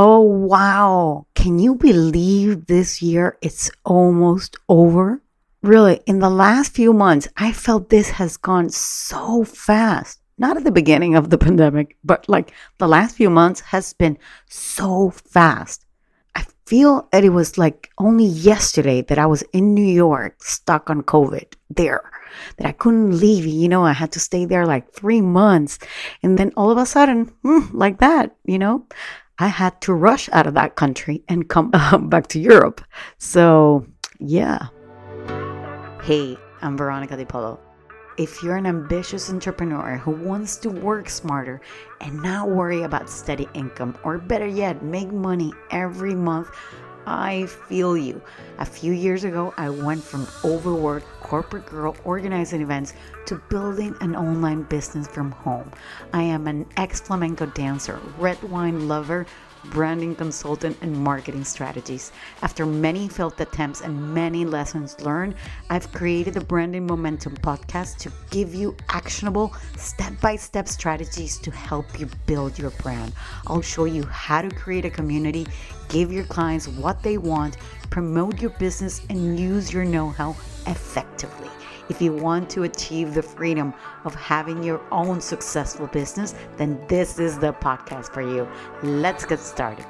Oh, wow. Can you believe this year it's almost over? Really, in the last few months, I felt this has gone so fast. Not at the beginning of the pandemic, but like the last few months has been so fast. I feel that it was like only yesterday that I was in New York, stuck on COVID there, that I couldn't leave. You know, I had to stay there like three months. And then all of a sudden, hmm, like that, you know, I had to rush out of that country and come back to Europe. So, yeah. Hey, I'm Veronica Di Polo. If you're an ambitious entrepreneur who wants to work smarter and not worry about steady income, or better yet, make money every month, I feel you. A few years ago, I went from overworked corporate girl organizing events to building an online business from home. I am an ex flamenco dancer, red wine lover, branding consultant, and marketing strategies. After many failed attempts and many lessons learned, I've created the Branding Momentum podcast to give you actionable step by step strategies to help you build your brand. I'll show you how to create a community, give your clients what they want, promote your business, and use your know how effectively. If you want to achieve the freedom of having your own successful business, then this is the podcast for you. Let's get started.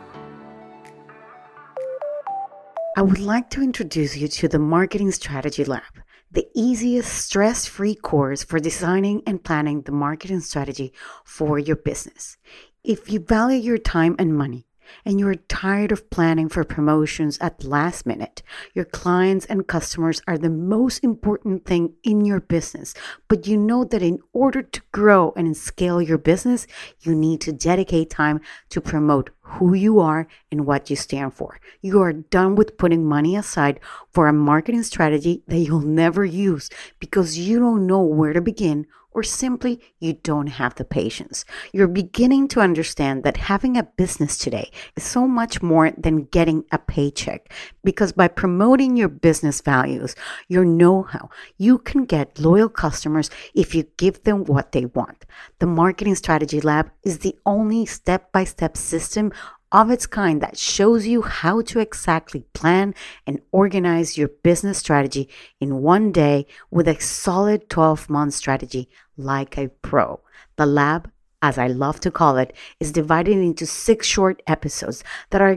I would like to introduce you to the Marketing Strategy Lab, the easiest stress free course for designing and planning the marketing strategy for your business. If you value your time and money, and you're tired of planning for promotions at last minute. Your clients and customers are the most important thing in your business, but you know that in order to grow and scale your business, you need to dedicate time to promote who you are and what you stand for. You are done with putting money aside for a marketing strategy that you'll never use because you don't know where to begin or simply you don't have the patience. You're beginning to understand that having a business today is so much more than getting a paycheck because by promoting your business values, your know how, you can get loyal customers if you give them what they want. The Marketing Strategy Lab is the only step by step system of its kind that shows you how to exactly plan and organize your business strategy in one day with a solid 12 month strategy like a pro. The lab as I love to call it, is divided into six short episodes that are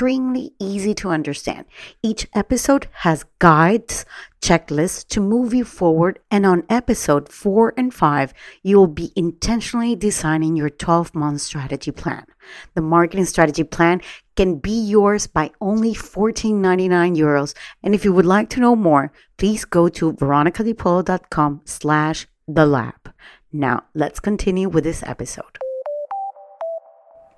extremely easy to understand. Each episode has guides, checklists to move you forward, and on episode four and five, you will be intentionally designing your 12 month strategy plan. The marketing strategy plan can be yours by only 14.99 euros. And if you would like to know more, please go to veronicadipolo.com slash the lab. Now, let's continue with this episode.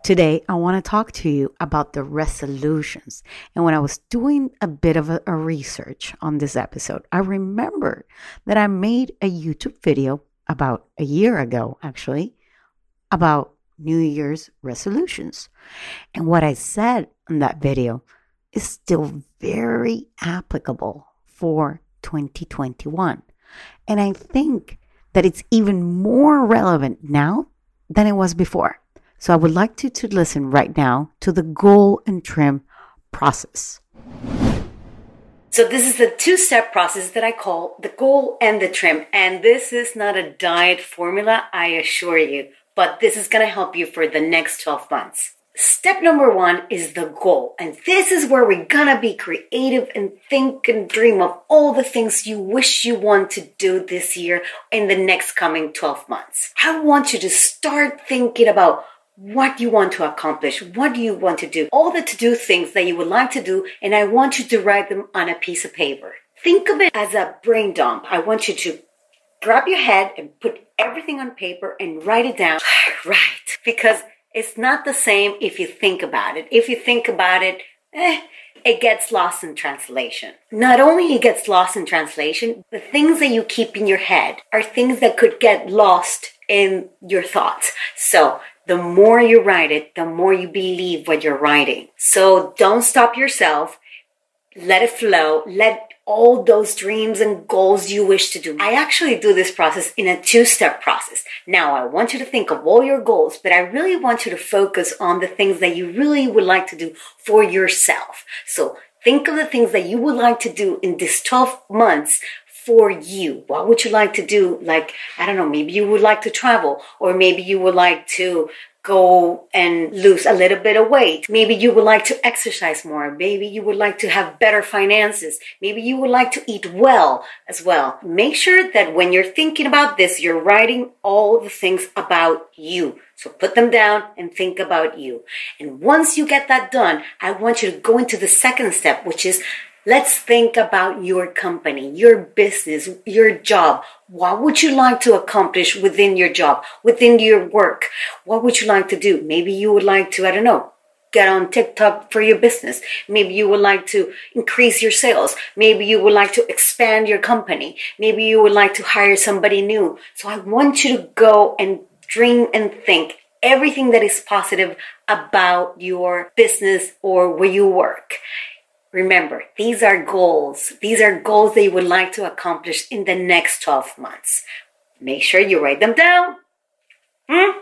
Today, I want to talk to you about the resolutions. And when I was doing a bit of a, a, research on this episode, I remember that I made a YouTube video about a year ago, actually, about New Year's resolutions. And what I said in that video is still very applicable for 2021. And I think that it's even more relevant now than it was before. So I would like you to listen right now to the goal and trim process. So this is the two-step process that I call the goal and the trim. And this is not a diet formula, I assure you, but this is going to help you for the next 12 months. Step number one is the goal. And this is where we're gonna be creative and think and dream of all the things you wish you want to do this year in the next coming 12 months. I want you to start thinking about what you want to accomplish, what do you want to do, all the to do things that you would like to do, and I want you to write them on a piece of paper. Think of it as a brain dump. I want you to grab your head and put everything on paper and write it down. right. Because it's not the same if you think about it. If you think about it, eh, it gets lost in translation. Not only it gets lost in translation, the things that you keep in your head are things that could get lost in your thoughts. So the more you write it, the more you believe what you're writing. So don't stop yourself. Let it flow. Let all those dreams and goals you wish to do. I actually do this process in a two step process. Now, I want you to think of all your goals, but I really want you to focus on the things that you really would like to do for yourself. So think of the things that you would like to do in this 12 months for you. What would you like to do? Like, I don't know, maybe you would like to travel, or maybe you would like to go and lose a little bit of weight. Maybe you would like to exercise more. Maybe you would like to have better finances. Maybe you would like to eat well as well. Make sure that when you're thinking about this, you're writing all the things about you. So put them down and think about you. And once you get that done, I want you to go into the second step, which is Let's think about your company, your business, your job. What would you like to accomplish within your job, within your work? What would you like to do? Maybe you would like to, I don't know, get on TikTok for your business. Maybe you would like to increase your sales. Maybe you would like to expand your company. Maybe you would like to hire somebody new. So I want you to go and dream and think everything that is positive about your business or where you work. Remember, these are goals. These are goals you would like to accomplish in the next 12 months. Make sure you write them down. Hmm?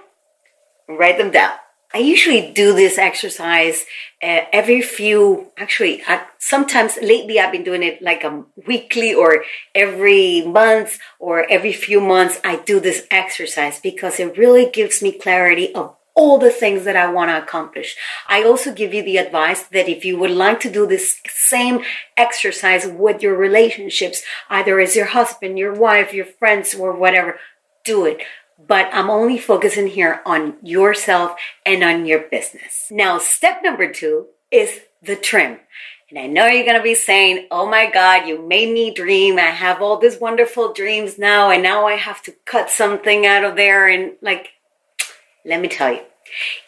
Write them down. I usually do this exercise uh, every few, actually, uh, sometimes lately I've been doing it like a weekly or every month or every few months. I do this exercise because it really gives me clarity of all the things that I want to accomplish. I also give you the advice that if you would like to do this same exercise with your relationships, either as your husband, your wife, your friends, or whatever, do it. But I'm only focusing here on yourself and on your business. Now, step number two is the trim. And I know you're going to be saying, Oh my God, you made me dream. I have all these wonderful dreams now. And now I have to cut something out of there. And like, let me tell you,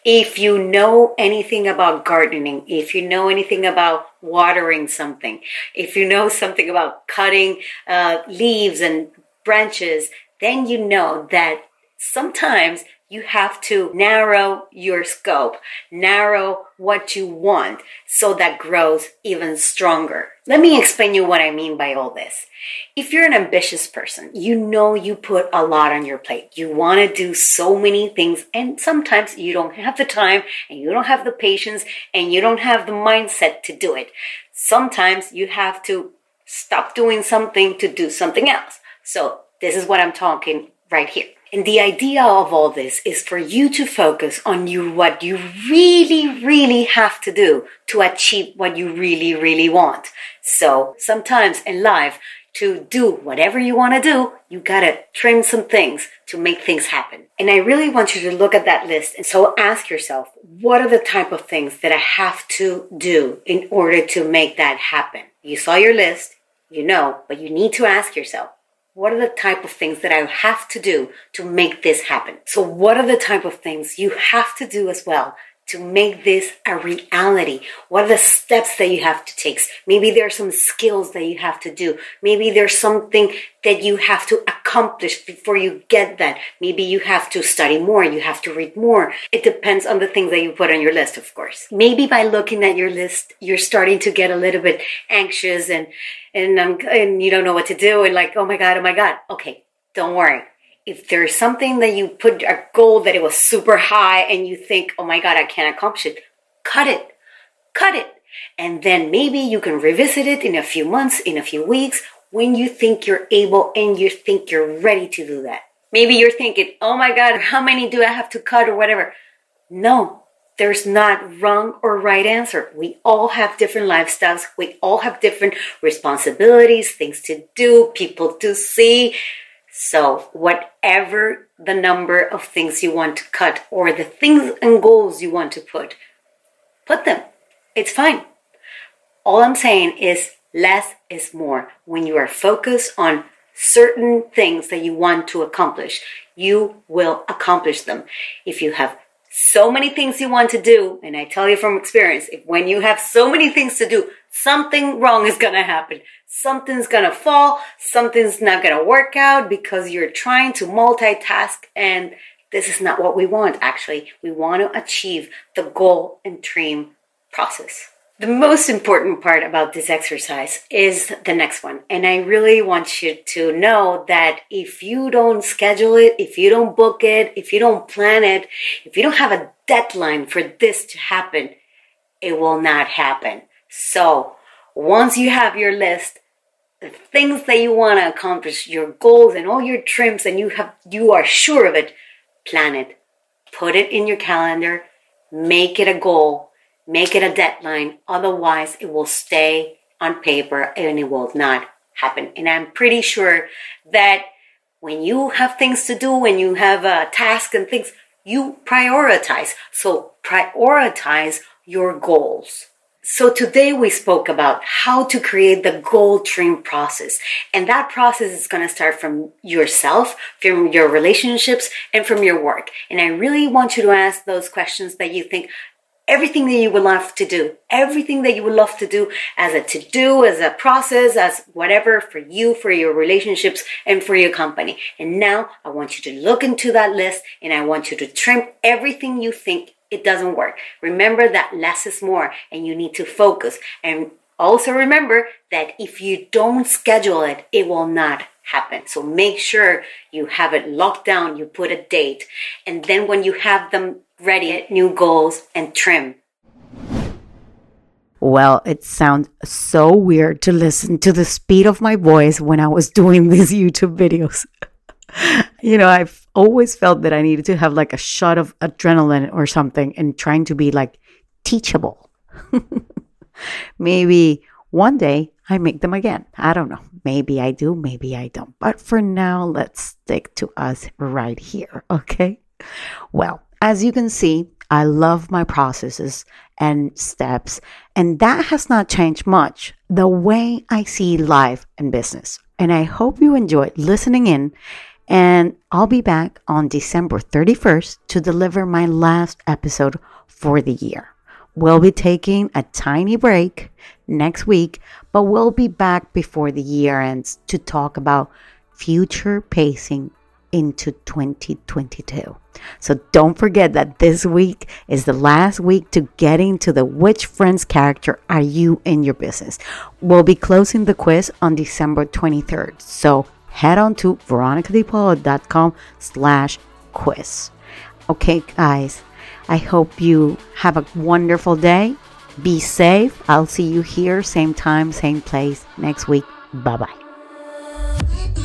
if you know anything about gardening, if you know anything about watering something, if you know something about cutting uh, leaves and branches, then you know that sometimes you have to narrow your scope, narrow what you want so that grows even stronger. Let me explain you what I mean by all this. If you're an ambitious person, you know you put a lot on your plate. You want to do so many things and sometimes you don't have the time and you don't have the patience and you don't have the mindset to do it. Sometimes you have to stop doing something to do something else. So this is what I'm talking right here. And the idea of all this is for you to focus on you what you really, really have to do to achieve what you really, really want. So sometimes in life, to do whatever you want to do, you gotta trim some things to make things happen. And I really want you to look at that list. And so ask yourself, what are the type of things that I have to do in order to make that happen? You saw your list, you know, but you need to ask yourself, what are the type of things that I have to do to make this happen? So what are the type of things you have to do as well to make this a reality? What are the steps that you have to take? Maybe there are some skills that you have to do. Maybe there's something that you have to accomplish before you get that. Maybe you have to study more. You have to read more. It depends on the things that you put on your list, of course. Maybe by looking at your list, you're starting to get a little bit anxious and, and, um, and you don't know what to do and like, oh my God, oh my God. Okay. Don't worry if there's something that you put a goal that it was super high and you think, oh my God, I can't accomplish it, cut it, cut it. And then maybe you can revisit it in a few months, in a few weeks, when you think you're able and you think you're ready to do that. Maybe you're thinking, oh my God, how many do I have to cut or whatever? No, there's not wrong or right answer. We all have different lifestyles. We all have different responsibilities, things to do, people to see. So, whatever the number of things you want to cut or the things and goals you want to put, put them. It's fine. All I'm saying is less is more. When you are focused on certain things that you want to accomplish, you will accomplish them. If you have so many things you want to do, and I tell you from experience, if when you have so many things to do, something wrong is gonna happen. Something's gonna fall, something's not gonna work out because you're trying to multitask and this is not what we want actually. We want to achieve the goal and dream process. The most important part about this exercise is the next one. And I really want you to know that if you don't schedule it, if you don't book it, if you don't plan it, if you don't have a deadline for this to happen, it will not happen. So once you have your list, the things that you want to accomplish, your goals and all your trims, and you have you are sure of it, plan it. Put it in your calendar, make it a goal Make it a deadline. Otherwise, it will stay on paper and it will not happen. And I'm pretty sure that when you have things to do, when you have uh, a task and things, you prioritize. So prioritize your goals. So today we spoke about how to create the goal trim process. And that process is going to start from yourself, from your relationships, and from your work. And I really want you to ask those questions that you think, everything that you would love to do, everything that you would love to do as a to do, as a process, as whatever for you, for your relationships, and for your company. And now I want you to look into that list and I want you to trim everything you think it doesn't work. Remember that less is more and you need to focus. And also remember that if you don't schedule it, it will not happen. So make sure you have it locked down, you put a date, and then when you have them ready, new goals and trim. Well, it sounds so weird to listen to the speed of my voice when I was doing these YouTube videos. you know, I've always felt that I needed to have like a shot of adrenaline or something and trying to be like teachable. Maybe one day I make them again. I don't know. Maybe I do, maybe I don't. But for now, let's stick to us right here, okay? Well, as you can see, I love my processes and steps, and that has not changed much the way I see life and business. And I hope you enjoyed listening in. And I'll be back on December 31st to deliver my last episode for the year. We'll be taking a tiny break next week, but we'll be back before the year ends to talk about future pacing into 2022. So don't forget that this week is the last week to get into the which friends character are you in your business. We'll be closing the quiz on December 23rd. So head on to veronicadepaulo.com slash quiz. Okay, guys, I hope you have a wonderful day. Be safe. I'll see you here, same time, same place next week. Bye bye.